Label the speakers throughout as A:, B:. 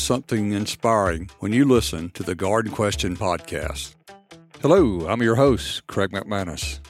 A: something inspiring when you listen to the Garden Question podcast. Hello, I'm your host, Craig McManus.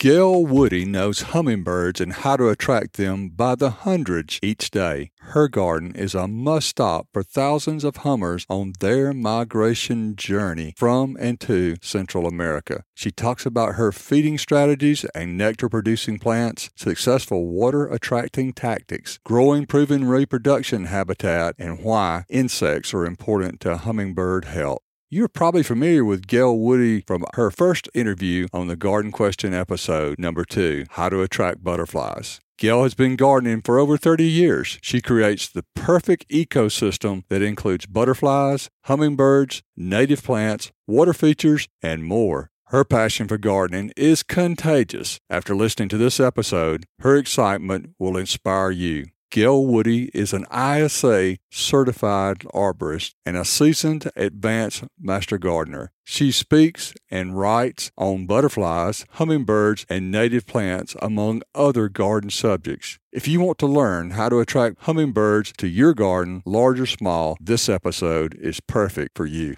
A: Gail Woody knows hummingbirds and how to attract them by the hundreds each day. Her garden is a must stop for thousands of hummers on their migration journey from and to Central America. She talks about her feeding strategies and nectar producing plants, successful water attracting tactics, growing proven reproduction habitat, and why insects are important to hummingbird health. You're probably familiar with Gail Woody from her first interview on the Garden Question episode, number two How to Attract Butterflies. Gail has been gardening for over 30 years. She creates the perfect ecosystem that includes butterflies, hummingbirds, native plants, water features, and more. Her passion for gardening is contagious. After listening to this episode, her excitement will inspire you. Gail Woody is an ISA certified arborist and a seasoned advanced master gardener. She speaks and writes on butterflies, hummingbirds, and native plants, among other garden subjects. If you want to learn how to attract hummingbirds to your garden, large or small, this episode is perfect for you.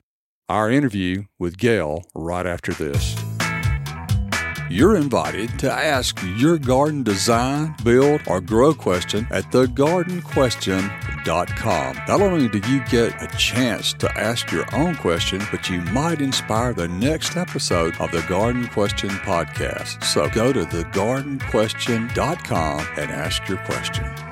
A: Our interview with Gail right after this. You're invited to ask your garden design, build, or grow question at thegardenquestion.com. Not only do you get a chance to ask your own question, but you might inspire the next episode of the Garden Question podcast. So go to thegardenquestion.com and ask your question.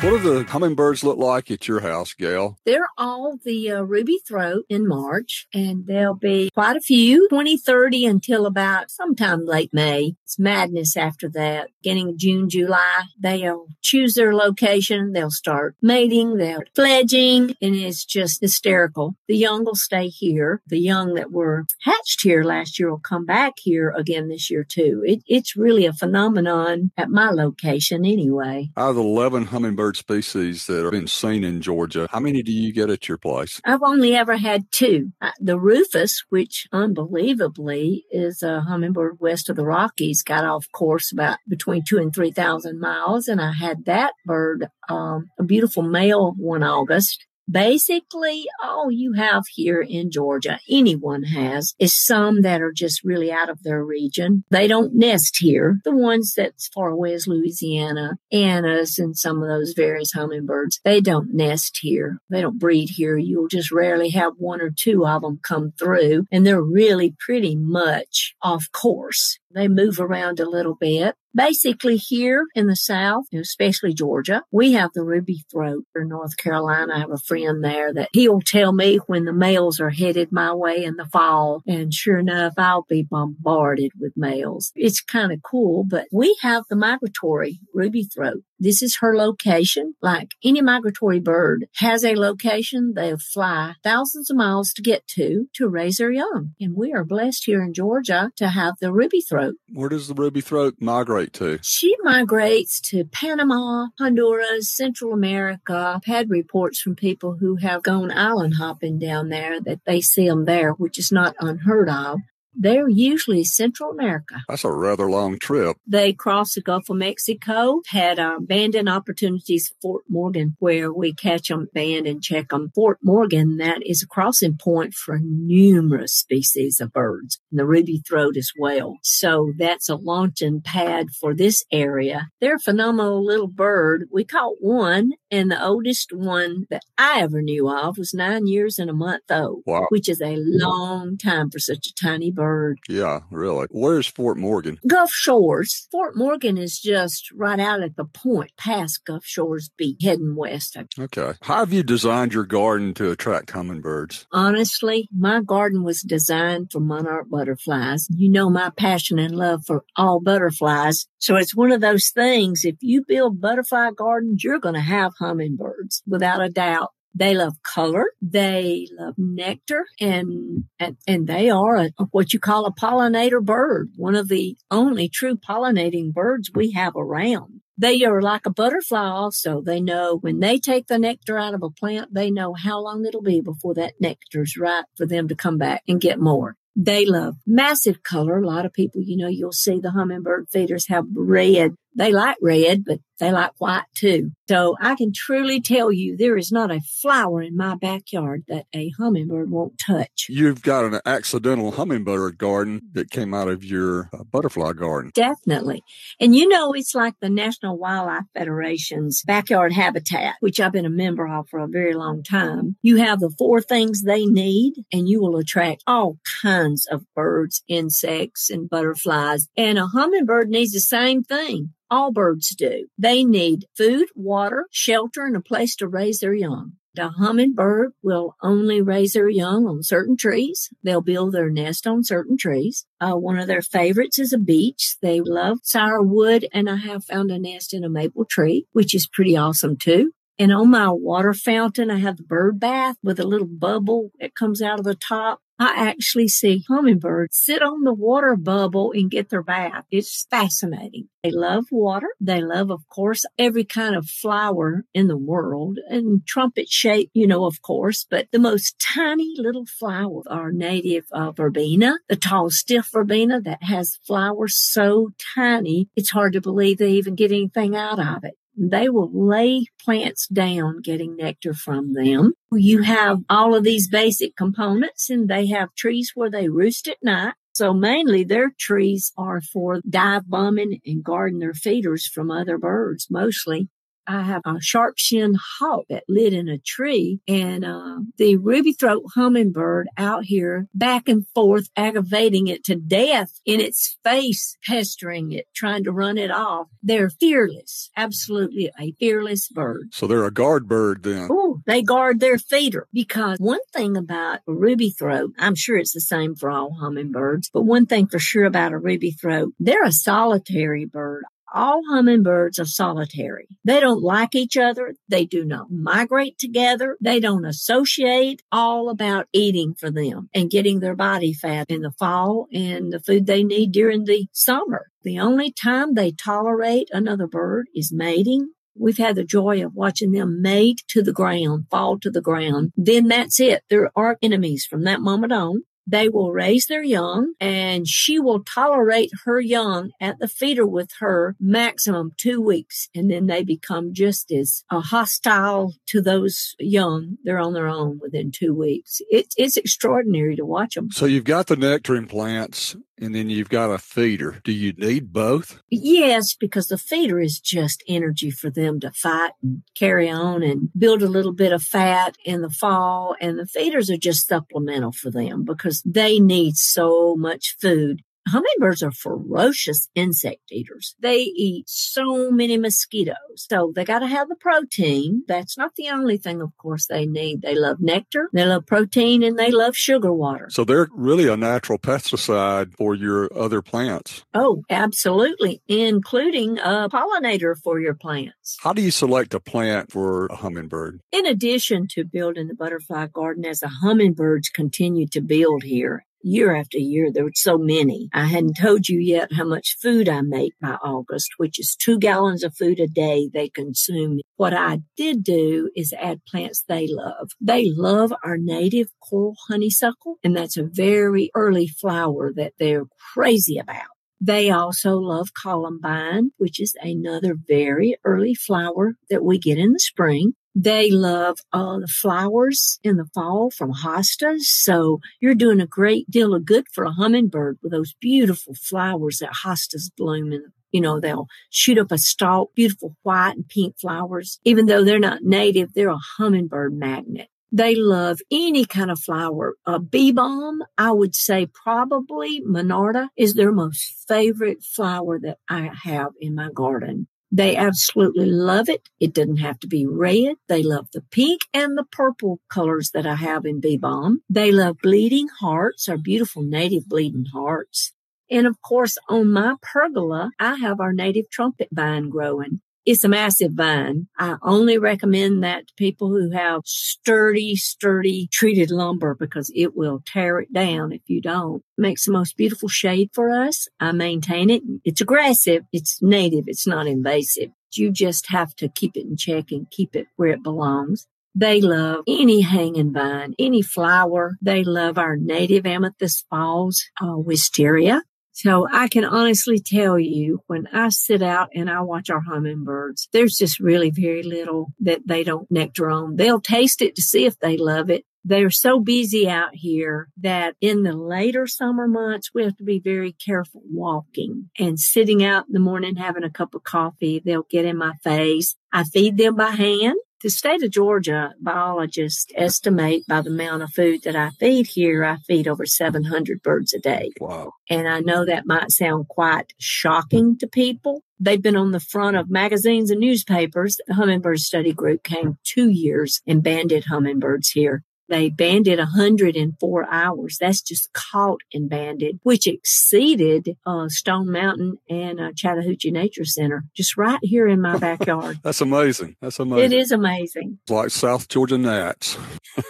A: What do the hummingbirds look like at your house, Gail?
B: They're all the uh, ruby throat in March, and there'll be quite a few, 20, 30 until about sometime late May. It's madness after that. Beginning June, July, they'll choose their location. They'll start mating, they're fledging, and it's just hysterical. The young will stay here. The young that were hatched here last year will come back here again this year too. It, it's really a phenomenon at my location anyway.
A: Out of the 11 hummingbird species that have been seen in Georgia, how many do you get at your place?
B: I've only ever had two. Uh, The rufous, which unbelievably is a hummingbird west of the Rockies, got off course about between two and 3,000 miles. And I had that bird, um, a beautiful male one August. Basically, all you have here in Georgia, anyone has, is some that are just really out of their region. They don't nest here. The ones that's far away as Louisiana, Anna's, and some of those various hummingbirds, they don't nest here. They don't breed here. You'll just rarely have one or two of them come through, and they're really pretty much off course. They move around a little bit. Basically, here in the South, especially Georgia, we have the ruby throat. In North Carolina, I have a friend there that he'll tell me when the males are headed my way in the fall. And sure enough, I'll be bombarded with males. It's kind of cool, but we have the migratory ruby throat. This is her location. Like any migratory bird has a location they fly thousands of miles to get to to raise their young. And we are blessed here in Georgia to have the ruby throat.
A: Where does the ruby throat migrate to?
B: She migrates to Panama, Honduras, Central America. I've had reports from people who have gone island hopping down there that they see them there, which is not unheard of. They're usually Central America.
A: That's a rather long trip.
B: They cross the Gulf of Mexico, had uh, banding opportunities Fort Morgan where we catch them, band and check them. Fort Morgan, that is a crossing point for numerous species of birds, and the ruby throat as well. So that's a launching pad for this area. They're a phenomenal little bird. We caught one, and the oldest one that I ever knew of was nine years and a month old,
A: Wow.
B: which is a long time for such a tiny bird.
A: Yeah, really. Where's Fort Morgan?
B: Gulf Shores. Fort Morgan is just right out at the point past Gulf Shores Beach, heading west.
A: Okay. How have you designed your garden to attract hummingbirds?
B: Honestly, my garden was designed for monarch butterflies. You know my passion and love for all butterflies. So it's one of those things. If you build butterfly gardens, you're going to have hummingbirds without a doubt. They love color. They love nectar and, and, and they are a, what you call a pollinator bird, one of the only true pollinating birds we have around. They are like a butterfly also. They know when they take the nectar out of a plant, they know how long it'll be before that nectar's right for them to come back and get more. They love massive color. A lot of people, you know, you'll see the hummingbird feeders have red they like red, but they like white too. So I can truly tell you there is not a flower in my backyard that a hummingbird won't touch.
A: You've got an accidental hummingbird garden that came out of your uh, butterfly garden.
B: Definitely. And you know, it's like the National Wildlife Federation's backyard habitat, which I've been a member of for a very long time. You have the four things they need and you will attract all kinds of birds, insects, and butterflies. And a hummingbird needs the same thing all birds do. They need food, water, shelter, and a place to raise their young. The hummingbird will only raise their young on certain trees. They'll build their nest on certain trees. Uh, one of their favorites is a beech. They love sour wood, and I have found a nest in a maple tree, which is pretty awesome too. And on my water fountain, I have the bird bath with a little bubble that comes out of the top. I actually see hummingbirds sit on the water bubble and get their bath. It's fascinating. They love water. They love, of course, every kind of flower in the world and trumpet shape, you know, of course, but the most tiny little flower are native uh, verbena, the tall, stiff verbena that has flowers so tiny, it's hard to believe they even get anything out of it. They will lay plants down getting nectar from them. You have all of these basic components and they have trees where they roost at night. So mainly their trees are for dive bombing and guarding their feeders from other birds mostly. I have a sharp shin hawk that lit in a tree and uh, the ruby throat hummingbird out here back and forth aggravating it to death in its face, pestering it, trying to run it off. They're fearless, absolutely a fearless bird.
A: So they're a guard bird then.
B: Oh, they guard their feeder because one thing about a ruby throat, I'm sure it's the same for all hummingbirds, but one thing for sure about a ruby throat, they're a solitary bird all hummingbirds are solitary. They don't like each other. They do not migrate together. They don't associate all about eating for them and getting their body fat in the fall and the food they need during the summer. The only time they tolerate another bird is mating We've had the joy of watching them mate to the ground, fall to the ground. Then that's it. They're our enemies from that moment on. They will raise their young and she will tolerate her young at the feeder with her maximum two weeks. And then they become just as uh, hostile to those young. They're on their own within two weeks. It, it's extraordinary to watch them.
A: So you've got the nectaring plants and then you've got a feeder. Do you need both?
B: Yes, because the feeder is just energy for them to fight and carry on and build a little bit of fat in the fall. And the feeders are just supplemental for them because they need so much food Hummingbirds are ferocious insect eaters. They eat so many mosquitoes. So they got to have the protein. That's not the only thing, of course, they need. They love nectar, they love protein, and they love sugar water.
A: So they're really a natural pesticide for your other plants.
B: Oh, absolutely, including a pollinator for your plants.
A: How do you select a plant for a hummingbird?
B: In addition to building the butterfly garden as the hummingbirds continue to build here, year after year. There were so many. I hadn't told you yet how much food I make by August, which is two gallons of food a day they consume. What I did do is add plants they love. They love our native coral honeysuckle, and that's a very early flower that they're crazy about. They also love columbine, which is another very early flower that we get in the spring. They love uh, the flowers in the fall from hostas. So you're doing a great deal of good for a hummingbird with those beautiful flowers that hostas bloom in you know, they'll shoot up a stalk, beautiful white and pink flowers. Even though they're not native, they're a hummingbird magnet. They love any kind of flower. A bee balm, I would say probably Monarda is their most favorite flower that I have in my garden. They absolutely love it. It doesn't have to be red. They love the pink and the purple colors that I have in bee balm. They love bleeding hearts, our beautiful native bleeding hearts. And of course, on my pergola, I have our native trumpet vine growing. It's a massive vine. I only recommend that to people who have sturdy, sturdy treated lumber because it will tear it down if you don't. makes the most beautiful shade for us. I maintain it. It's aggressive. It's native. It's not invasive. You just have to keep it in check and keep it where it belongs. They love any hanging vine, any flower. They love our native amethyst falls, uh, wisteria. So I can honestly tell you when I sit out and I watch our hummingbirds, there's just really very little that they don't nectar on. They'll taste it to see if they love it. They're so busy out here that in the later summer months, we have to be very careful walking and sitting out in the morning, having a cup of coffee. They'll get in my face. I feed them by hand. The state of Georgia biologists estimate by the amount of food that I feed here, I feed over 700 birds a day.
A: Wow.
B: And I know that might sound quite shocking to people. They've been on the front of magazines and newspapers. The Hummingbird Study Group came two years and banded hummingbirds here. They banded 104 hours. That's just caught and banded, which exceeded uh, Stone Mountain and uh, Chattahoochee Nature Center, just right here in my backyard.
A: That's amazing. That's amazing.
B: It is amazing.
A: It's like South Georgia gnats.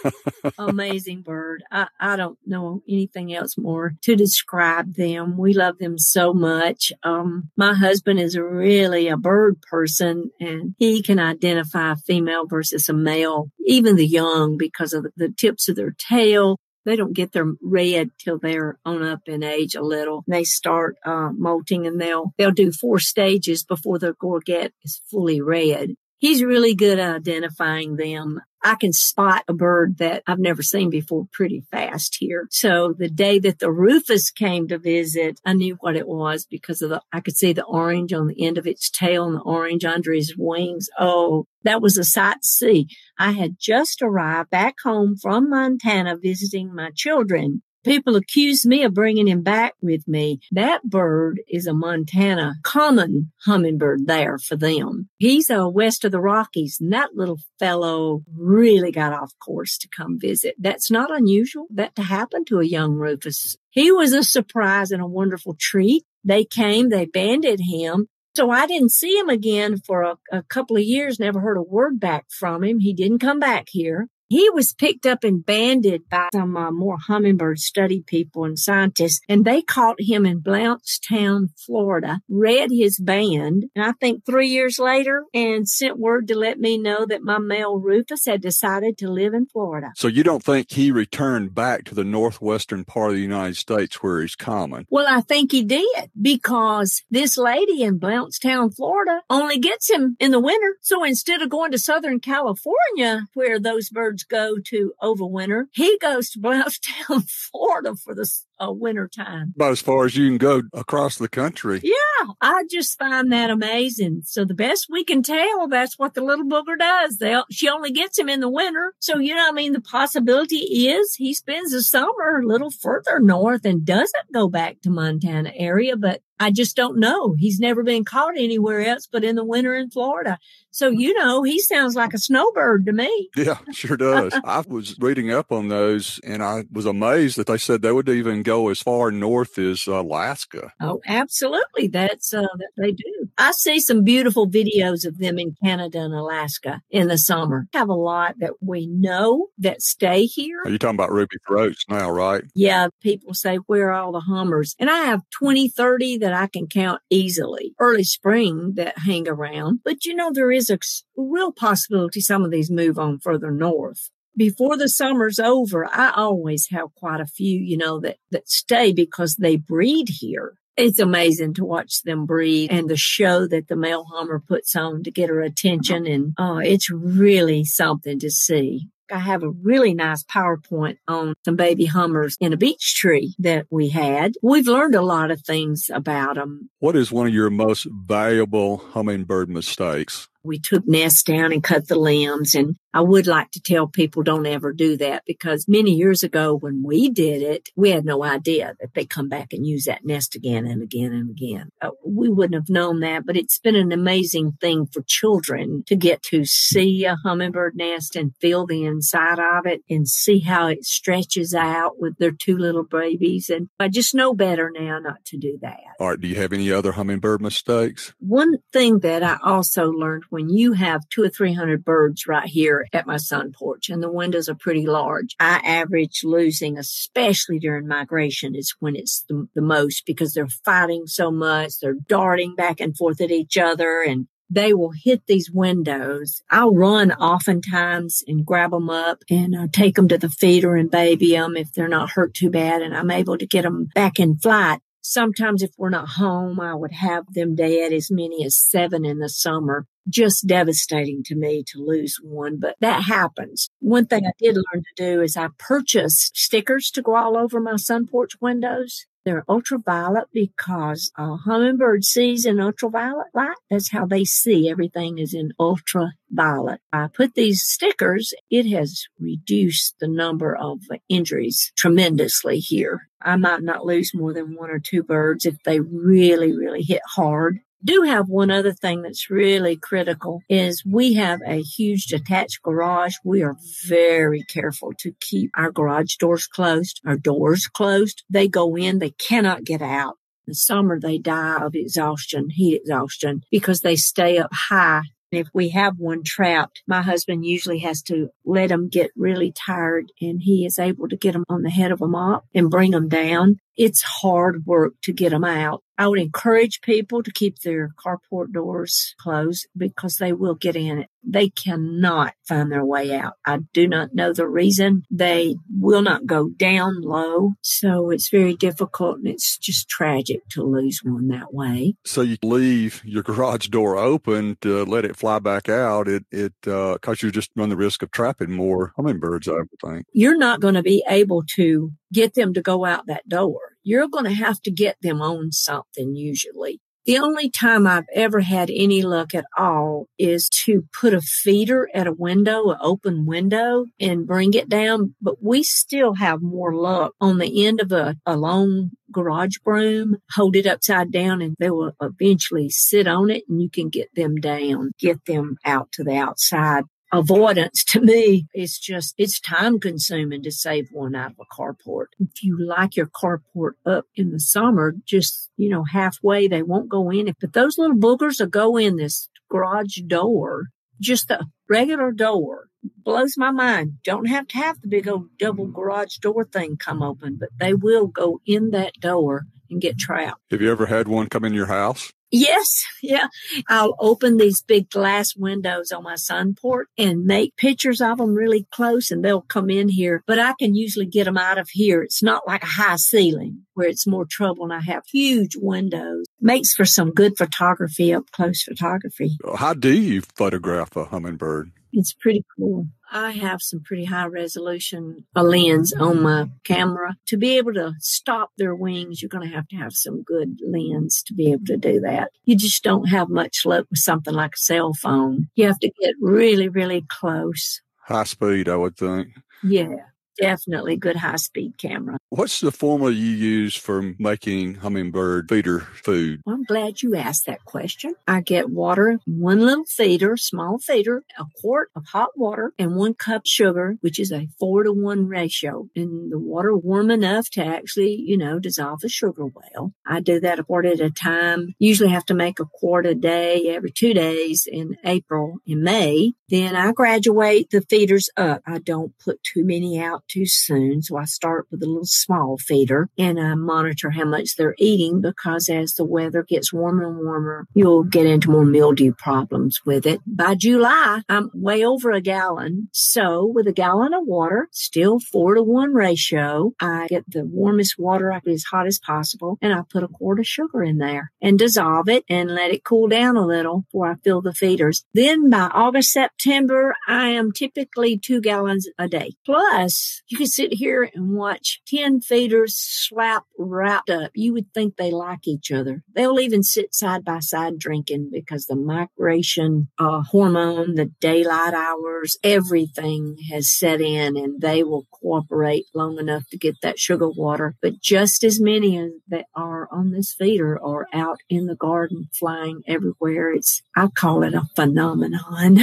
B: amazing bird. I, I don't know anything else more to describe them. We love them so much. Um, my husband is really a bird person and he can identify a female versus a male, even the young because of the the tips of their tail. They don't get their red till they're on up in age a little. They start uh, molting and they'll they'll do four stages before their gorget is fully red. He's really good at identifying them. I can spot a bird that I've never seen before pretty fast here. So the day that the Rufous came to visit, I knew what it was because of the, I could see the orange on the end of its tail and the orange under his wings. Oh, that was a sight to see. I had just arrived back home from Montana visiting my children People accuse me of bringing him back with me. That bird is a Montana common hummingbird there for them. He's uh, west of the Rockies and that little fellow really got off course to come visit. That's not unusual that to happen to a young Rufous. He was a surprise and a wonderful treat. They came, they banded him. So I didn't see him again for a, a couple of years, never heard a word back from him. He didn't come back here. He was picked up and banded by some uh, more hummingbird study people and scientists, and they caught him in Blountstown, Florida, read his band, and I think three years later, and sent word to let me know that my male Rufous had decided to live in Florida.
A: So you don't think he returned back to the northwestern part of the United States where he's common?
B: Well, I think he did because this lady in Blountstown, Florida only gets him in the winter. So instead of going to Southern California where those birds birds go to overwinter. He goes to Blountstown, Florida for the uh, winter time.
A: About as far as you can go across the country.
B: Yeah, I just find that amazing. So the best we can tell, that's what the little booger does. They she only gets him in the winter. So you know, I mean, the possibility is he spends the summer a little further north and doesn't go back to Montana area, but I just don't know. He's never been caught anywhere else but in the winter in Florida. So, you know, he sounds like a snowbird to me.
A: Yeah, sure does. I was reading up on those and I was amazed that they said they would even go as far north as Alaska.
B: Oh, absolutely. That's, uh, that they do. I see some beautiful videos of them in Canada and Alaska in the summer. Have a lot that we know that stay here.
A: Are you talking about ruby throats now, right?
B: Yeah. People say, where are all the hummers? And I have 20, 30 that I can count easily. Early spring that hang around. But you know, there is a real possibility some of these move on further north. Before the summer's over, I always have quite a few, you know, that, that stay because they breed here. It's amazing to watch them breed and the show that the male hummer puts on to get her attention. And oh, it's really something to see. I have a really nice PowerPoint on some baby hummers in a beech tree that we had. We've learned a lot of things about them.
A: What is one of your most valuable hummingbird mistakes?
B: We took nests down and cut the limbs and I would like to tell people don't ever do that because many years ago when we did it, we had no idea that they come back and use that nest again and again and again. Uh, we wouldn't have known that, but it's been an amazing thing for children to get to see a hummingbird nest and feel the inside of it and see how it stretches out with their two little babies. And I just know better now not to do that.
A: All right. Do you have any other hummingbird mistakes?
B: One thing that I also learned when you have two or three hundred birds right here at my sun porch and the windows are pretty large. I average losing, especially during migration is when it's the, the most because they're fighting so much. They're darting back and forth at each other and they will hit these windows. I'll run oftentimes and grab them up and uh, take them to the feeder and baby them if they're not hurt too bad. And I'm able to get them back in flight. Sometimes if we're not home, I would have them dead as many as seven in the summer. Just devastating to me to lose one, but that happens. One thing I did learn to do is I purchased stickers to go all over my sun porch windows. They're ultraviolet because a hummingbird sees in ultraviolet light. That's how they see everything is in ultraviolet. I put these stickers. It has reduced the number of injuries tremendously here. I might not lose more than one or two birds if they really, really hit hard do have one other thing that's really critical is we have a huge detached garage. We are very careful to keep our garage doors closed, our doors closed. They go in, they cannot get out. In the summer, they die of exhaustion, heat exhaustion, because they stay up high if we have one trapped, my husband usually has to let them get really tired and he is able to get them on the head of a mop and bring them down. It's hard work to get them out. I would encourage people to keep their carport doors closed because they will get in it. They cannot find their way out. I do not know the reason. They will not go down low. So it's very difficult and it's just tragic to lose one that way.
A: So you leave your garage door open to let it fly back out. It, it, uh, cause you just run the risk of trapping more hummingbirds, I would think.
B: You're not going to be able to get them to go out that door. You're going to have to get them on something usually. The only time I've ever had any luck at all is to put a feeder at a window, an open window and bring it down. But we still have more luck on the end of a, a long garage broom, hold it upside down and they will eventually sit on it and you can get them down, get them out to the outside avoidance to me is just, it's time consuming to save one out of a carport. If you like your carport up in the summer, just, you know, halfway, they won't go in it, but those little boogers will go in this garage door, just a regular door blows my mind. Don't have to have the big old double mm-hmm. garage door thing come open, but they will go in that door and get trapped.
A: Have you ever had one come in your house?
B: Yes. Yeah. I'll open these big glass windows on my sun port and make pictures of them really close and they'll come in here, but I can usually get them out of here. It's not like a high ceiling where it's more trouble and I have huge windows. Makes for some good photography, up close photography.
A: How do you photograph a hummingbird?
B: It's pretty cool. I have some pretty high resolution uh, lens on my camera. To be able to stop their wings, you're going to have to have some good lens to be able to do that. You just don't have much luck with something like a cell phone. You have to get really, really close.
A: High speed, I would think.
B: Yeah definitely good high speed camera.
A: What's the formula you use for making hummingbird feeder food?
B: Well, I'm glad you asked that question. I get water, one little feeder, small feeder, a quart of hot water, and one cup sugar, which is a four to one ratio. And the water warm enough to actually, you know, dissolve the sugar well. I do that a quart at a time. Usually have to make a quart a day every two days in April and May. Then I graduate the feeders up. I don't put too many out too soon. So I start with a little small feeder and I monitor how much they're eating because as the weather gets warmer and warmer, you'll get into more mildew problems with it. By July, I'm way over a gallon. So with a gallon of water, still four to one ratio, I get the warmest water I as hot as possible and I put a quart of sugar in there and dissolve it and let it cool down a little before I fill the feeders. Then by August, September, I am typically two gallons a day. Plus. You can sit here and watch 10 feeders slap wrapped up. You would think they like each other. They'll even sit side by side drinking because the migration uh, hormone, the daylight hours, everything has set in and they will cooperate long enough to get that sugar water. But just as many as that are on this feeder are out in the garden flying everywhere. It's, I call it a phenomenon.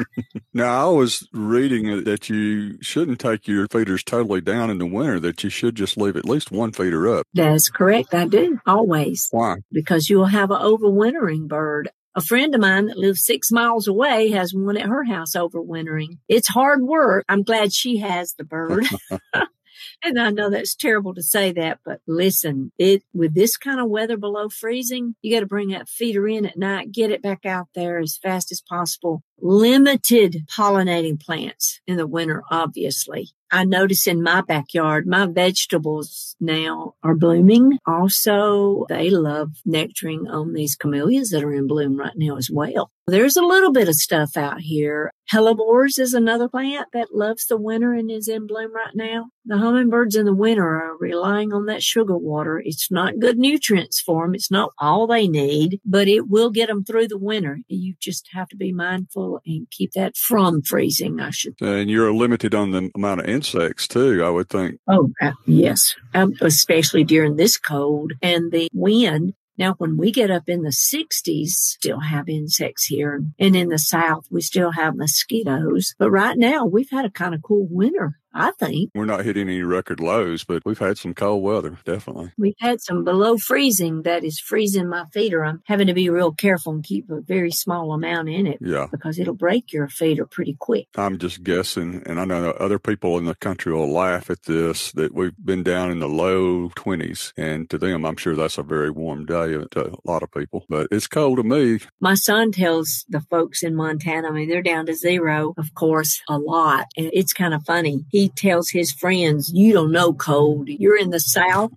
A: now, I was reading that you shouldn't take your feeders totally down in the winter, that you should just leave at least one feeder up.
B: That's correct. I do always.
A: Why?
B: Because you'll have an overwintering bird. A friend of mine that lives six miles away has one at her house overwintering. It's hard work. I'm glad she has the bird. and I know that's terrible to say that, but listen, it with this kind of weather below freezing, you got to bring that feeder in at night, get it back out there as fast as possible. Limited pollinating plants in the winter, obviously. I notice in my backyard, my vegetables now are blooming. Also, they love nectaring on these camellias that are in bloom right now as well. There's a little bit of stuff out here. Hellebores is another plant that loves the winter and is in bloom right now. The hummingbirds in the winter are relying on that sugar water. It's not good nutrients for them. It's not all they need, but it will get them through the winter. You just have to be mindful and keep that from freezing, I should.
A: And you're limited on the amount of insects too, I would think.
B: Oh, uh, yes. Um, especially during this cold and the wind. Now, when we get up in the 60s, still have insects here. And in the South, we still have mosquitoes. But right now, we've had a kind of cool winter. I think.
A: We're not hitting any record lows, but we've had some cold weather, definitely.
B: We've had some below freezing that is freezing my feeder. I'm having to be real careful and keep a very small amount in it.
A: Yeah.
B: Because it'll break your feeder pretty quick.
A: I'm just guessing, and I know other people in the country will laugh at this, that we've been down in the low 20s. And to them, I'm sure that's a very warm day to a lot of people, but it's cold to me.
B: My son tells the folks in Montana, I mean, they're down to zero, of course, a lot. And it's kind of funny. He tells his friends, You don't know cold. You're in the South.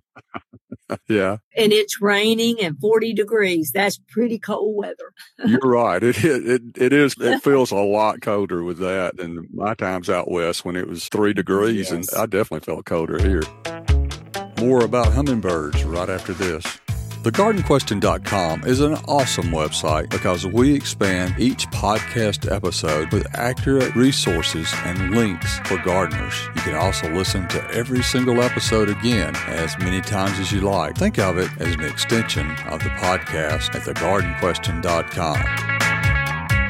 A: yeah.
B: And it's raining and 40 degrees. That's pretty cold weather.
A: You're right. It, it it is. It feels a lot colder with that than my times out west when it was three degrees, yes. and I definitely felt colder here. More about hummingbirds right after this. TheGardenQuestion.com is an awesome website because we expand each podcast episode with accurate resources and links for gardeners. You can also listen to every single episode again as many times as you like. Think of it as an extension of the podcast at TheGardenQuestion.com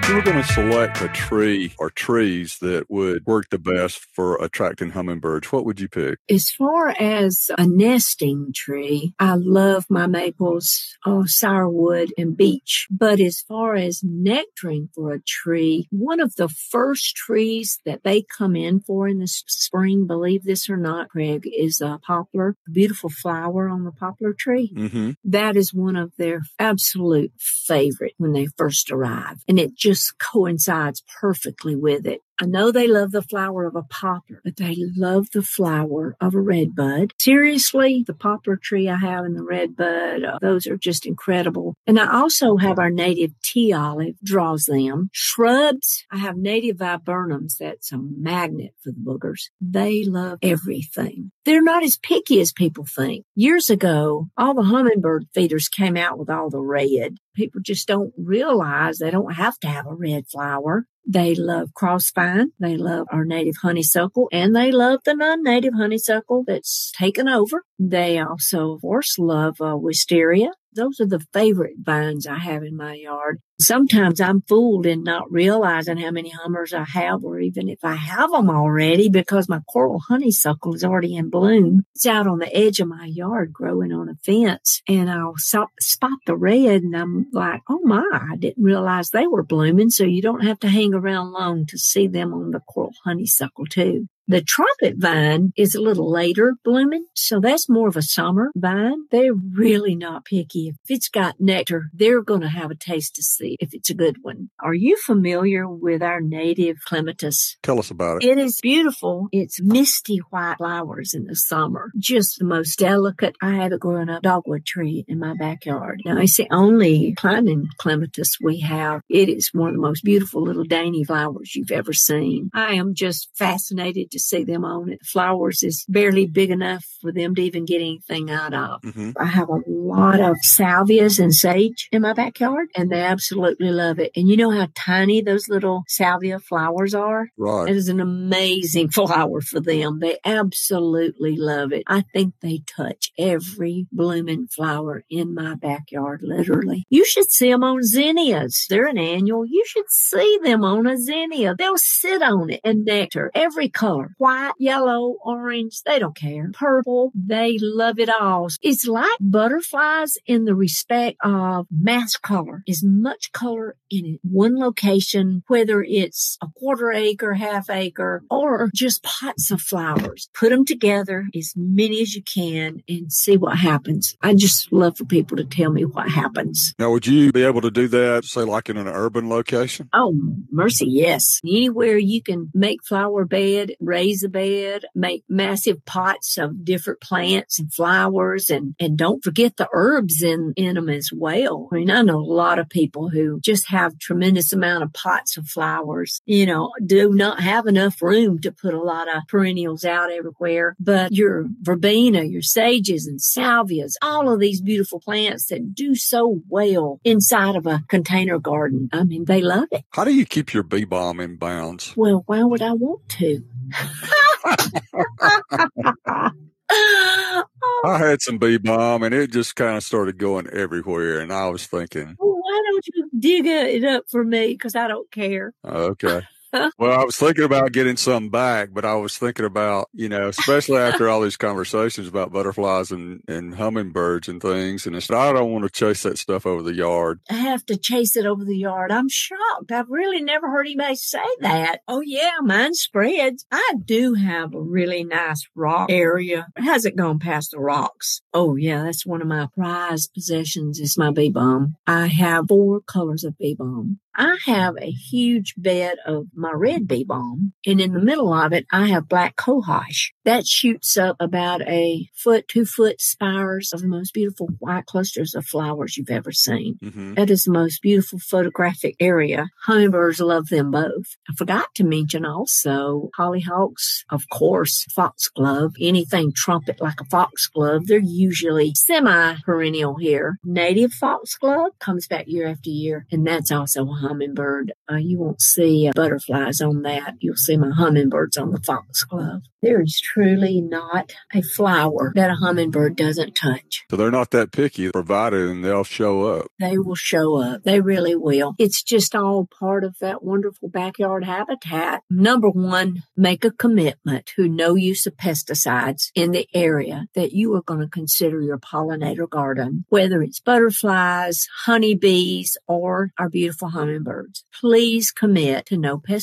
A: you were going to select a tree or trees that would work the best for attracting hummingbirds, what would you pick?
B: As far as a nesting tree, I love my maples, oh, sourwood, and beech. But as far as nectaring for a tree, one of the first trees that they come in for in the spring, believe this or not, Craig, is a poplar, a beautiful flower on the poplar tree.
A: Mm-hmm.
B: That is one of their absolute favorite when they first arrive. And it just just coincides perfectly with it. I know they love the flower of a poplar, but they love the flower of a red bud. Seriously, the poplar tree I have and the red bud, uh, those are just incredible. And I also have our native tea olive, draws them. Shrubs, I have native viburnums. That's a magnet for the boogers. They love everything. They're not as picky as people think. Years ago, all the hummingbird feeders came out with all the red. People just don't realize they don't have to have a red flower. They love crossvine. They love our native honeysuckle and they love the non-native honeysuckle that's taken over. They also, of course, love uh, wisteria those are the favorite vines I have in my yard. Sometimes I'm fooled in not realizing how many hummers I have, or even if I have them already, because my coral honeysuckle is already in bloom. It's out on the edge of my yard growing on a fence, and I'll spot the red, and I'm like, oh my, I didn't realize they were blooming. So you don't have to hang around long to see them on the coral honeysuckle too. The trumpet vine is a little later blooming, so that's more of a summer vine. They're really not picky. If it's got nectar, they're going to have a taste to see if it's a good one. Are you familiar with our native clematis?
A: Tell us about it.
B: It is beautiful. It's misty white flowers in the summer. Just the most delicate. I have it growing up dogwood tree in my backyard. Now it's the only climbing clematis we have. It is one of the most beautiful little dainty flowers you've ever seen. I am just fascinated to see them on it. Flowers is barely big enough for them to even get anything out of. Mm-hmm. I have a lot of salvias and sage in my backyard and they absolutely love it. And you know how tiny those little salvia flowers are?
A: Right.
B: It is an amazing flower for them. They absolutely love it. I think they touch every blooming flower in my backyard, literally. You should see them on zinnias. They're an annual. You should see them on a zinnia. They'll sit on it and nectar every color. White, yellow, orange. They don't care. Purple. They love it all. It's like butterflies in the respect of mass color. As much color in one location, whether it's a quarter acre, half acre, or just pots of flowers. Put them together as many as you can and see what happens. I just love for people to tell me what happens.
A: Now, would you be able to do that, say, like in an urban location?
B: Oh, mercy, yes. Anywhere you can make flower bed, raise a bed, make massive pots of different plants and flowers, and and don't forget the herbs in in them as well. I mean, I know a lot of people who just have tremendous amount of pots of flowers. You know, do not have enough room to put a lot of perennials out everywhere, but your verbena, your sages and salvias, all of these beautiful plants that do so well inside of a container garden. I mean, they love it.
A: How do you keep your bee balm in bounds?
B: Well, why would I want to?
A: I had some bee balm and it just kind of started going everywhere. And I was thinking,
B: well, why don't you dig it up for me? Because I don't care.
A: Okay well, I was thinking about getting some back, but I was thinking about, you know, especially after all these conversations about butterflies and, and hummingbirds and things. And it's, I don't want to chase that stuff over the yard.
B: I have to chase it over the yard. I'm shocked. I've really never heard anybody say that. Oh, yeah, mine spreads. I do have a really nice rock area. It hasn't gone past the rocks. Oh, yeah, that's one of my prized possessions is my bee balm. I have four colors of bee balm. I have a huge bed of my red bee balm, and in the middle of it, I have black cohosh. That shoots up about a foot, two foot spires of the most beautiful white clusters of flowers you've ever seen. Mm-hmm. That is the most beautiful photographic area. Hummingbirds love them both. I forgot to mention also hollyhocks, of course, foxglove, anything trumpet like a foxglove. They're usually semi perennial here. Native foxglove comes back year after year, and that's also a hummingbird. Uh, you won't see uh, butterflies on that. You'll see my hummingbirds on the foxglove. There is truly not a flower that a hummingbird doesn't touch.
A: So they're not that picky, provided and they'll show up.
B: They will show up. They really will. It's just all part of that wonderful backyard habitat. Number one, make a commitment to no use of pesticides in the area that you are going to consider your pollinator garden, whether it's butterflies, honeybees, or our beautiful hummingbirds. Please commit to no pesticides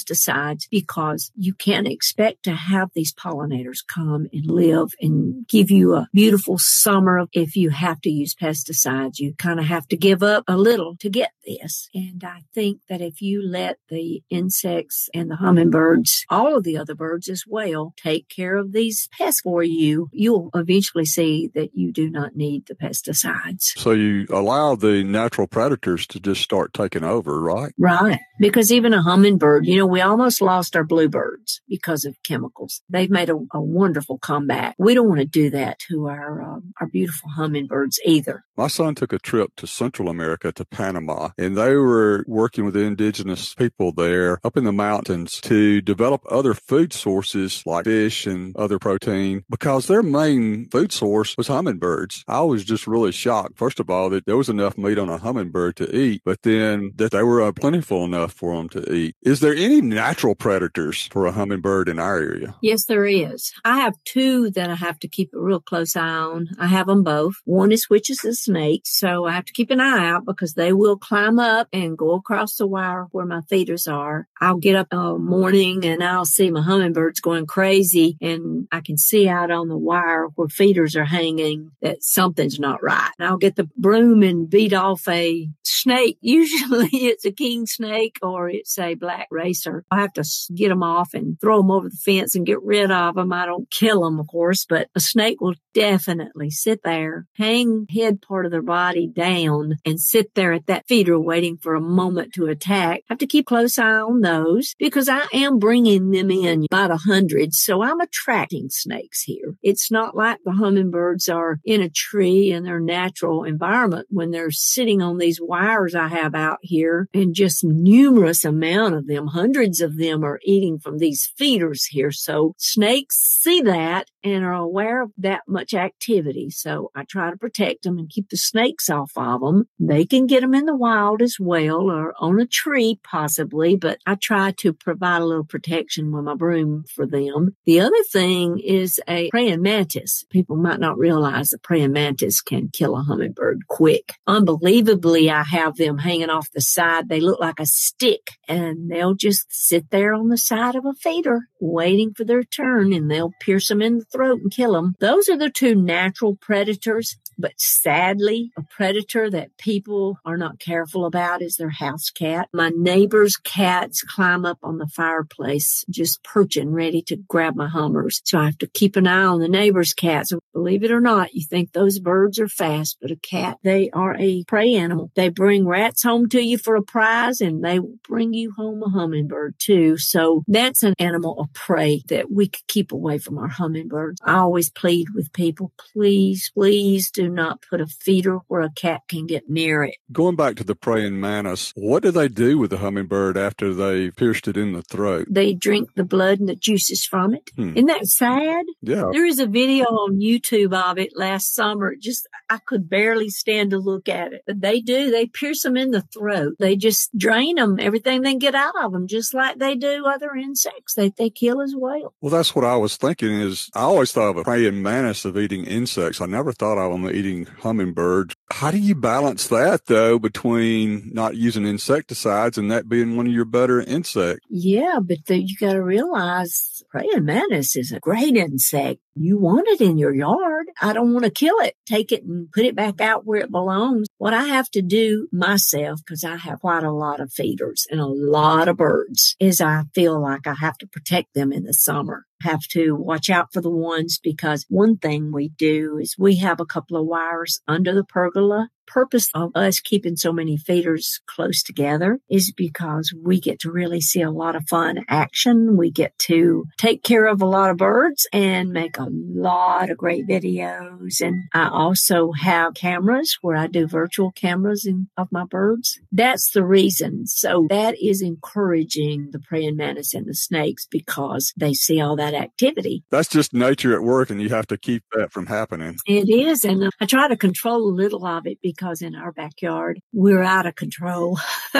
B: because you can't expect to have these pollinators come and live and give you a beautiful summer. If you have to use pesticides, you kind of have to give up a little to get this. And I think that if you let the insects and the hummingbirds, all of the other birds as well, take care of these pests for you, you'll eventually see that you do not need the pesticides.
A: So you allow the natural predators to just start taking over, right?
B: Right. Because even a hummingbird, you know, we almost lost our bluebirds because of chemicals. They've made a, a wonderful comeback. We don't want to do that to our uh, our beautiful hummingbirds either.
A: My son took a trip to Central America to Panama, and they were working with the indigenous people there up in the mountains to develop other food sources like fish and other protein because their main food source was hummingbirds. I was just really shocked, first of all, that there was enough meat on a hummingbird to eat, but then that they were uh, plentiful enough for them to eat. Is there any natural predators for a hummingbird in our area?
B: Yes, there is. I have two that I have to keep a real close eye on. I have them both. One is witches and snakes, so I have to keep an eye out because they will climb up and go across the wire where my feeders are. I'll get up in the morning and I'll see my hummingbirds going crazy and I can see out on the wire where feeders are hanging that something's not right. And I'll get the broom and beat off a snake. Usually it's a king snake or it's a black racer or I have to get them off and throw them over the fence and get rid of them. I don't kill them, of course, but a snake will definitely sit there, hang head part of their body down and sit there at that feeder waiting for a moment to attack. I have to keep close eye on those because I am bringing them in about a hundred. So I'm attracting snakes here. It's not like the hummingbirds are in a tree in their natural environment when they're sitting on these wires I have out here and just numerous amount of them, hundreds of them are eating from these feeders here. So snakes see that and are aware of that much activity. So I try to protect them and keep the snakes off of them. They can get them in the wild as well or on a tree possibly, but I try to provide a little protection with my broom for them. The other thing is a praying mantis. People might not realize the praying mantis can kill a hummingbird quick. Unbelievably, I have them hanging off the side. They look like a stick and they'll just sit there on the side of a feeder waiting for their turn and they'll pierce them in the and kill them. Those are the two natural predators. But sadly, a predator that people are not careful about is their house cat. My neighbor's cats climb up on the fireplace, just perching, ready to grab my hummers. So I have to keep an eye on the neighbor's cats. Believe it or not, you think those birds are fast, but a cat, they are a prey animal. They bring rats home to you for a prize and they will bring you home a hummingbird too. So that's an animal of prey that we could keep away from our hummingbirds. I always plead with people, please, please do not put a feeder where a cat can get near it.
A: Going back to the praying mantis, what do they do with the hummingbird after they pierced it in the throat?
B: They drink the blood and the juices from it. Hmm. Isn't that sad?
A: Yeah.
B: There is a video on YouTube of it last summer. Just, I could barely stand to look at it. But they do. They pierce them in the throat. They just drain them, everything they get out of them, just like they do other insects that they kill as well.
A: Well, that's what I was thinking is I always thought of a praying mantis of eating insects. I never thought of them eating hummingbirds. How do you balance that though between not using insecticides and that being one of your better insects?
B: Yeah, but the, you got to realize praying mantis is a great insect. You want it in your yard. I don't want to kill it. Take it and put it back out where it belongs. What I have to do myself, because I have quite a lot of feeders and a lot of birds, is I feel like I have to protect them in the summer have to watch out for the ones because one thing we do is we have a couple of wires under the pergola purpose of us keeping so many feeders close together is because we get to really see a lot of fun action. We get to take care of a lot of birds and make a lot of great videos. And I also have cameras where I do virtual cameras in, of my birds. That's the reason. So that is encouraging the praying mantis and the snakes because they see all that activity.
A: That's just nature at work and you have to keep that from happening.
B: It is. And I try to control a little of it because because in our backyard, we're out of control.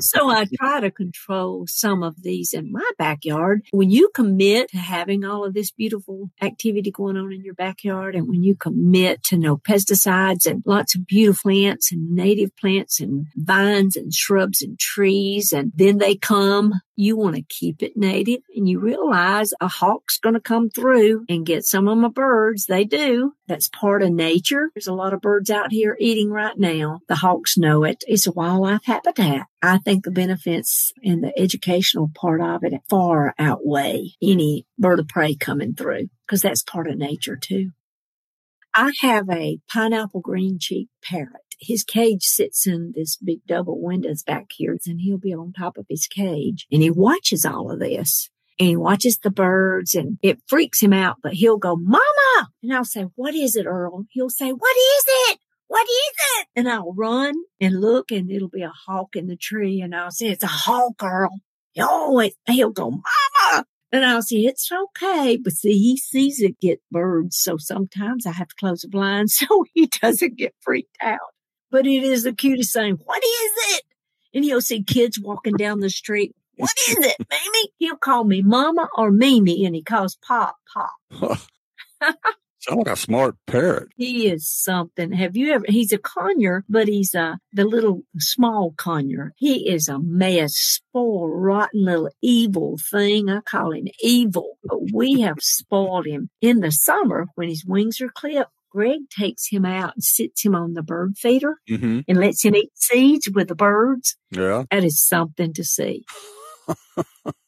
B: so I try to control some of these in my backyard. When you commit to having all of this beautiful activity going on in your backyard and when you commit to no pesticides and lots of beautiful plants and native plants and vines and shrubs and trees, and then they come you want to keep it native and you realize a hawk's going to come through and get some of my birds. They do. That's part of nature. There's a lot of birds out here eating right now. The hawks know it. It's a wildlife habitat. I think the benefits and the educational part of it far outweigh any bird of prey coming through because that's part of nature too. I have a pineapple green cheek parrot his cage sits in this big double windows back here and he'll be on top of his cage and he watches all of this and he watches the birds and it freaks him out, but he'll go, mama. And I'll say, what is it, Earl? He'll say, what is it? What is it? And I'll run and look and it'll be a hawk in the tree. And I'll say, it's a hawk, Earl. Oh, he'll go, mama. And I'll say, it's okay. But see, he sees it get birds. So sometimes I have to close the blinds so he doesn't get freaked out but it is the cutest thing. What is it? And he'll see kids walking down the street. What is it, Mimi? He'll call me Mama or Mimi, and he calls Pop Pop.
A: Sound like a smart parrot.
B: He is something. Have you ever? He's a conure, but he's a the little small conure. He is a mess, spoiled, rotten little evil thing. I call him evil, but we have spoiled him. In the summer, when his wings are clipped, Greg takes him out and sits him on the bird feeder
A: mm-hmm.
B: and lets him eat seeds with the birds.
A: Yeah.
B: That is something to see.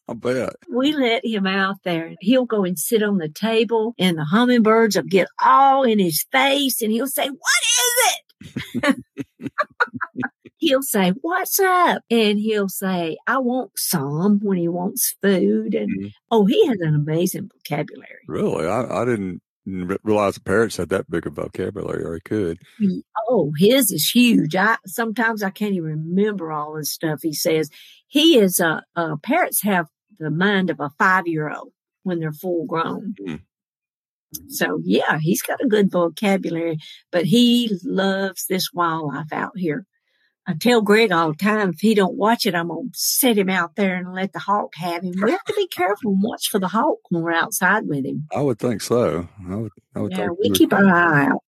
A: I bet.
B: We let him out there. He'll go and sit on the table and the hummingbirds will get all in his face and he'll say, what is it? he'll say, what's up? And he'll say, I want some when he wants food. And mm-hmm. oh, he has an amazing vocabulary.
A: Really? I, I didn't realize the parrots had that big a vocabulary or he could.
B: Oh, his is huge. I sometimes I can't even remember all the stuff he says. He is a uh, parrots have the mind of a five year old when they're full grown. Mm. So yeah, he's got a good vocabulary, but he loves this wildlife out here. I tell Greg all the time, if he don't watch it, I'm going to set him out there and let the hawk have him. We have to be careful and watch for the hawk when we're outside with him.
A: I would think so. I would, I would
B: yeah, we keep our eye out.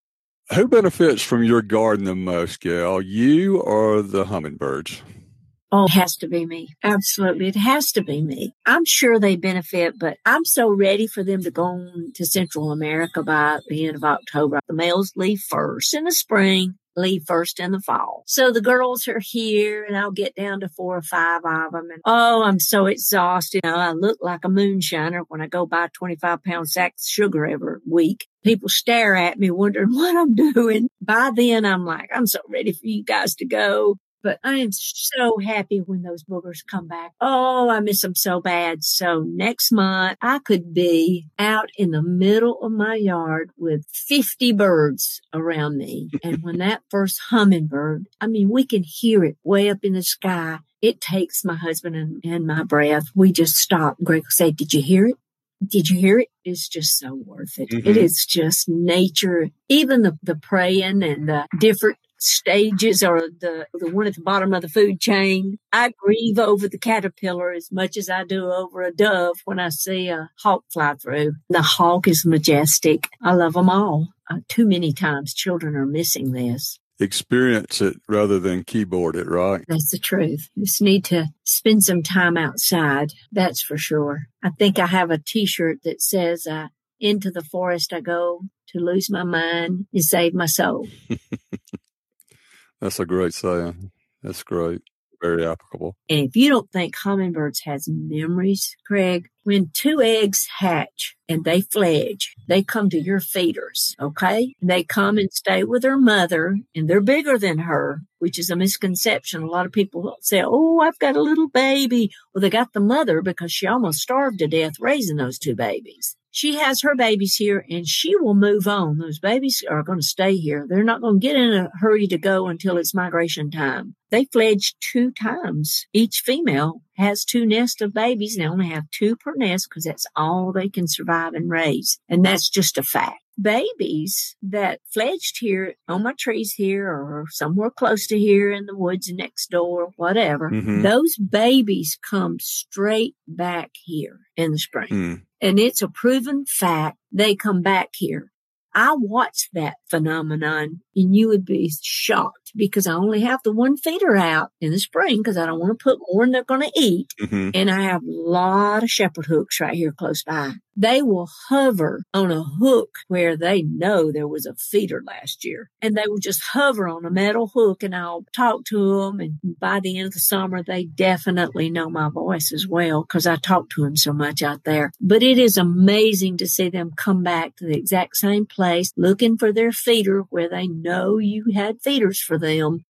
A: Who benefits from your garden the most, Gail? You or the hummingbirds?
B: Oh, it has to be me. Absolutely. It has to be me. I'm sure they benefit, but I'm so ready for them to go on to Central America by the end of October. The males leave first in the spring leave first in the fall. So the girls are here and I'll get down to four or five of them. And oh, I'm so exhausted. You know, I look like a moonshiner when I go buy 25 pound sacks of sugar every week. People stare at me wondering what I'm doing. By then I'm like, I'm so ready for you guys to go. But I am so happy when those boogers come back. Oh, I miss them so bad. So next month I could be out in the middle of my yard with 50 birds around me. And when that first hummingbird, I mean, we can hear it way up in the sky. It takes my husband and, and my breath. We just stop. Greg will say, did you hear it? Did you hear it? It's just so worth it. Mm-hmm. it is just nature. Even the, the praying and the different stages or the, the one at the bottom of the food chain. I grieve over the caterpillar as much as I do over a dove when I see a hawk fly through. The hawk is majestic. I love them all. Uh, too many times children are missing this.
A: Experience it rather than keyboard it, right?
B: That's the truth. You just need to spend some time outside. That's for sure. I think I have a t shirt that says, uh, into the forest I go to lose my mind and save my soul.
A: That's a great saying. Mm-hmm. That's great. Very applicable.
B: And if you don't think hummingbirds has memories, Craig, when two eggs hatch and they fledge, they come to your feeders, okay? They come and stay with their mother and they're bigger than her, which is a misconception. A lot of people say, Oh, I've got a little baby. Well, they got the mother because she almost starved to death raising those two babies she has her babies here and she will move on. Those babies are going to stay here. They're not going to get in a hurry to go until it's migration time. They fledge two times. Each female has two nests of babies. and They only have two per nest because that's all they can survive and raise. And that's just a fact babies that fledged here on my trees here or somewhere close to here in the woods next door, whatever, mm-hmm. those babies come straight back here in the spring. Mm. And it's a proven fact they come back here. I watched that phenomenon and you would be shocked because I only have the one feeder out in the spring because I don't want to put more than they're going to eat. Mm-hmm. And I have a lot of shepherd hooks right here close by. They will hover on a hook where they know there was a feeder last year and they will just hover on a metal hook and I'll talk to them. And by the end of the summer, they definitely know my voice as well because I talk to them so much out there. But it is amazing to see them come back to the exact same place looking for their feeder where they know you had feeders for them.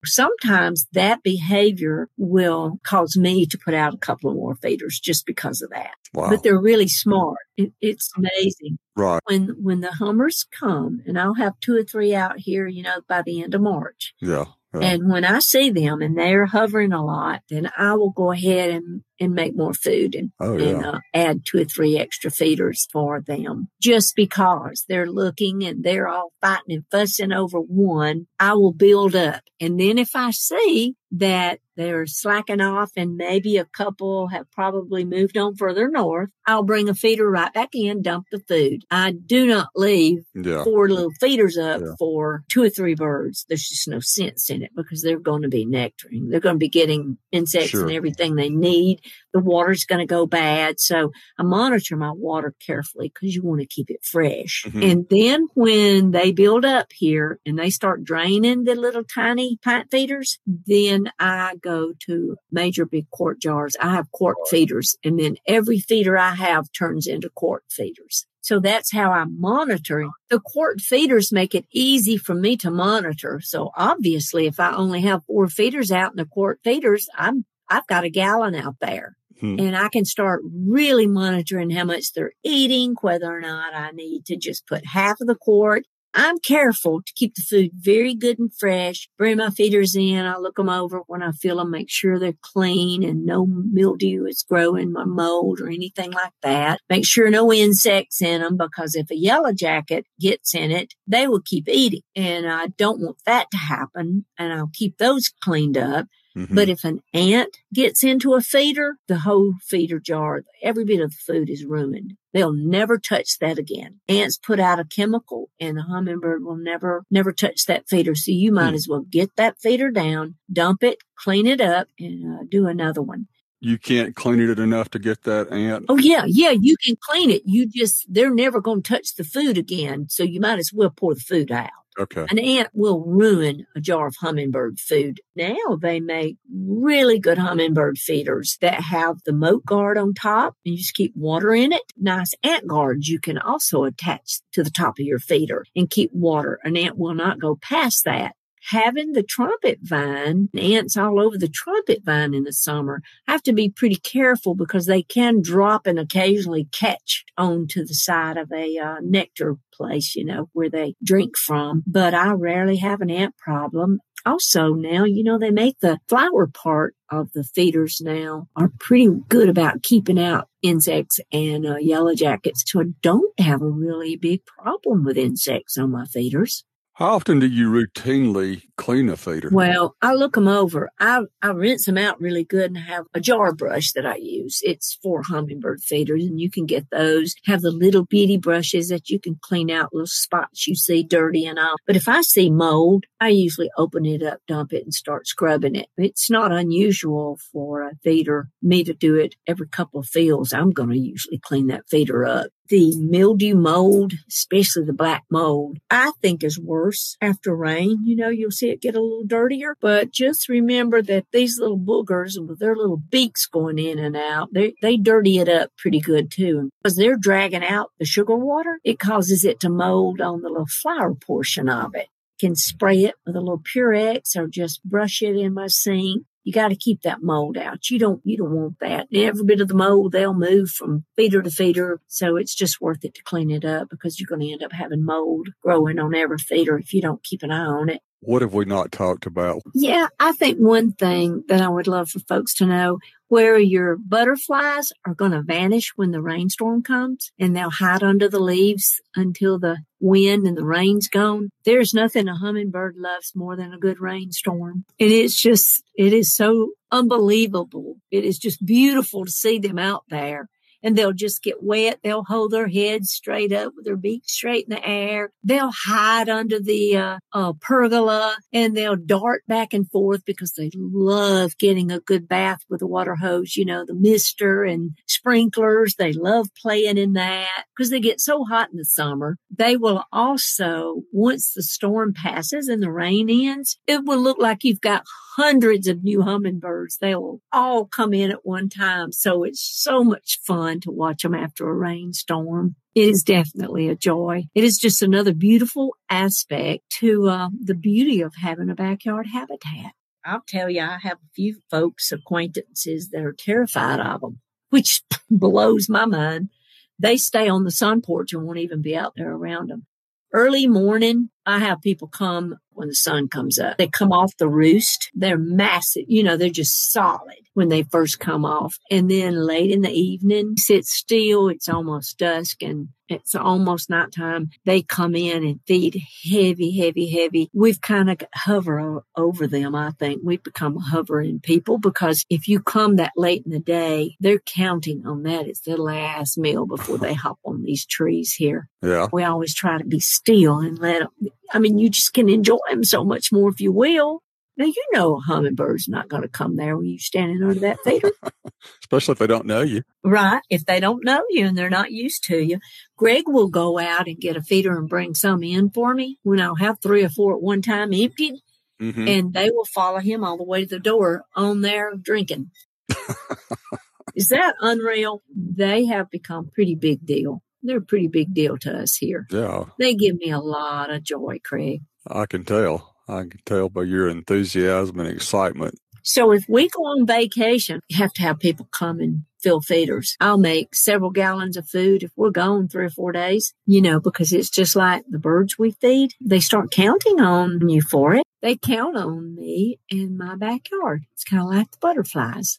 B: Sometimes that behavior will cause me to put out a couple of more feeders just because of that. Wow. But they're really smart. It, it's amazing.
A: Right.
B: When when the hummers come, and I'll have two or three out here, you know, by the end of March.
A: Yeah.
B: And when I see them and they're hovering a lot, then I will go ahead and, and make more food and, oh, yeah. and uh, add two or three extra feeders for them just because they're looking and they're all fighting and fussing over one. I will build up. And then if I see that they're slacking off and maybe a couple have probably moved on further north, I'll bring a feeder right back in, dump the food. I do not leave yeah. four little feeders up yeah. for two or three birds. There's just no sense in it because they're going to be nectaring. They're going to be getting insects sure. and everything they need. the water's going to go bad. So I monitor my water carefully because you want to keep it fresh. Mm-hmm. And then when they build up here and they start draining the little tiny pint feeders, then I go to major big quart jars. I have quart feeders and then every feeder I have turns into quart feeders. So that's how I'm monitoring. The quart feeders make it easy for me to monitor. So obviously, if I only have four feeders out in the quart feeders, I'm, I've got a gallon out there. Hmm. And I can start really monitoring how much they're eating, whether or not I need to just put half of the quart I'm careful to keep the food very good and fresh. Bring my feeders in. I look them over when I feel them, make sure they're clean and no mildew is growing, my mold or anything like that. Make sure no insects in them because if a yellow jacket gets in it, they will keep eating. And I don't want that to happen. And I'll keep those cleaned up. Mm-hmm. But if an ant gets into a feeder, the whole feeder jar, every bit of the food is ruined. They'll never touch that again. Ants put out a chemical and the hummingbird will never, never touch that feeder. So you might mm. as well get that feeder down, dump it, clean it up and uh, do another one
A: you can't clean it enough to get that ant.
B: Oh yeah, yeah, you can clean it. You just they're never going to touch the food again, so you might as well pour the food out.
A: Okay.
B: An ant will ruin a jar of hummingbird food. Now they make really good hummingbird feeders that have the moat guard on top and you just keep water in it. Nice ant guards you can also attach to the top of your feeder and keep water. An ant will not go past that having the trumpet vine, ants all over the trumpet vine in the summer, have to be pretty careful because they can drop and occasionally catch onto the side of a uh, nectar place, you know, where they drink from. But I rarely have an ant problem. Also now, you know, they make the flower part of the feeders now are pretty good about keeping out insects and uh, yellow jackets. So I don't have a really big problem with insects on my feeders.
A: How often do you routinely clean a feeder?
B: Well, I look them over. I, I rinse them out really good and have a jar brush that I use. It's for hummingbird feeders and you can get those. Have the little bitty brushes that you can clean out little spots you see dirty and all. But if I see mold, I usually open it up, dump it and start scrubbing it. It's not unusual for a feeder, me to do it every couple of fills. I'm going to usually clean that feeder up the mildew mold, especially the black mold, I think is worse after rain. You know, you'll see it get a little dirtier, but just remember that these little boogers with their little beaks going in and out, they, they dirty it up pretty good too. Because they're dragging out the sugar water, it causes it to mold on the little flower portion of it can spray it with a little Purex or just brush it in my sink you got to keep that mold out. You don't, you don't want that. Every bit of the mold, they'll move from feeder to feeder. So it's just worth it to clean it up because you're going to end up having mold growing on every feeder if you don't keep an eye on it.
A: What have we not talked about?
B: Yeah, I think one thing that I would love for folks to know where your butterflies are going to vanish when the rainstorm comes and they'll hide under the leaves until the wind and the rain's gone. There's nothing a hummingbird loves more than a good rainstorm. And it's just, it is so unbelievable. It is just beautiful to see them out there and they'll just get wet. They'll hold their heads straight up with their beaks straight in the air. They'll hide under the uh, uh, pergola and they'll dart back and forth because they love getting a good bath with a water hose, you know, the mister and sprinklers. They love playing in that because they get so hot in the summer. They will also, once the storm passes and the rain ends, it will look like you've got hundreds of new hummingbirds. They will all come in at one time. So it's so much fun to watch them after a rainstorm. It is definitely a joy. It is just another beautiful aspect to uh, the beauty of having a backyard habitat. I'll tell you, I have a few folks, acquaintances that are terrified of them, which blows my mind. They stay on the sun porch and won't even be out there around them. Early morning, I have people come when the sun comes up. They come off the roost. They're massive. You know, they're just solid when they first come off. And then late in the evening, sit still. It's almost dusk and it's almost nighttime. They come in and feed heavy, heavy, heavy. We've kind of hover over them. I think we've become hovering people because if you come that late in the day, they're counting on that. It's their last meal before they hop on these trees here.
A: Yeah.
B: We always try to be still and let them, I mean, you just can enjoy them so much more if you will. Now, you know a hummingbird's not going to come there when you're standing under that feeder.
A: Especially if they don't know you.
B: Right. If they don't know you and they're not used to you. Greg will go out and get a feeder and bring some in for me when I'll have three or four at one time emptied. Mm-hmm. And they will follow him all the way to the door on there drinking. Is that unreal? They have become pretty big deal. They're a pretty big deal to us here.
A: Yeah.
B: They give me a lot of joy, Craig.
A: I can tell. I can tell by your enthusiasm and excitement.
B: So if we go on vacation, you have to have people come and fill feeders. I'll make several gallons of food if we're gone three or four days, you know, because it's just like the birds we feed. They start counting on you for it. They count on me in my backyard. It's kind of like the butterflies.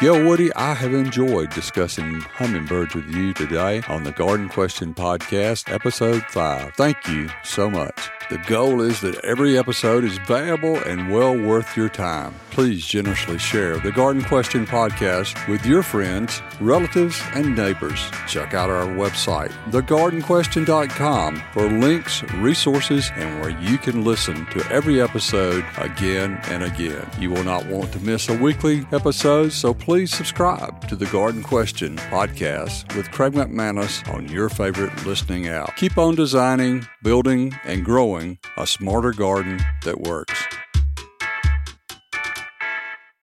A: Gail Woody, I have enjoyed discussing hummingbirds with you today on the Garden Question Podcast, Episode 5. Thank you so much. The goal is that every episode is valuable and well worth your time. Please generously share the Garden Question podcast with your friends, relatives, and neighbors. Check out our website, thegardenquestion.com, for links, resources, and where you can listen to every episode again and again. You will not want to miss a weekly episode, so please subscribe to the Garden Question podcast with Craig McManus on your favorite listening app. Keep on designing, building, and growing a smarter garden that works.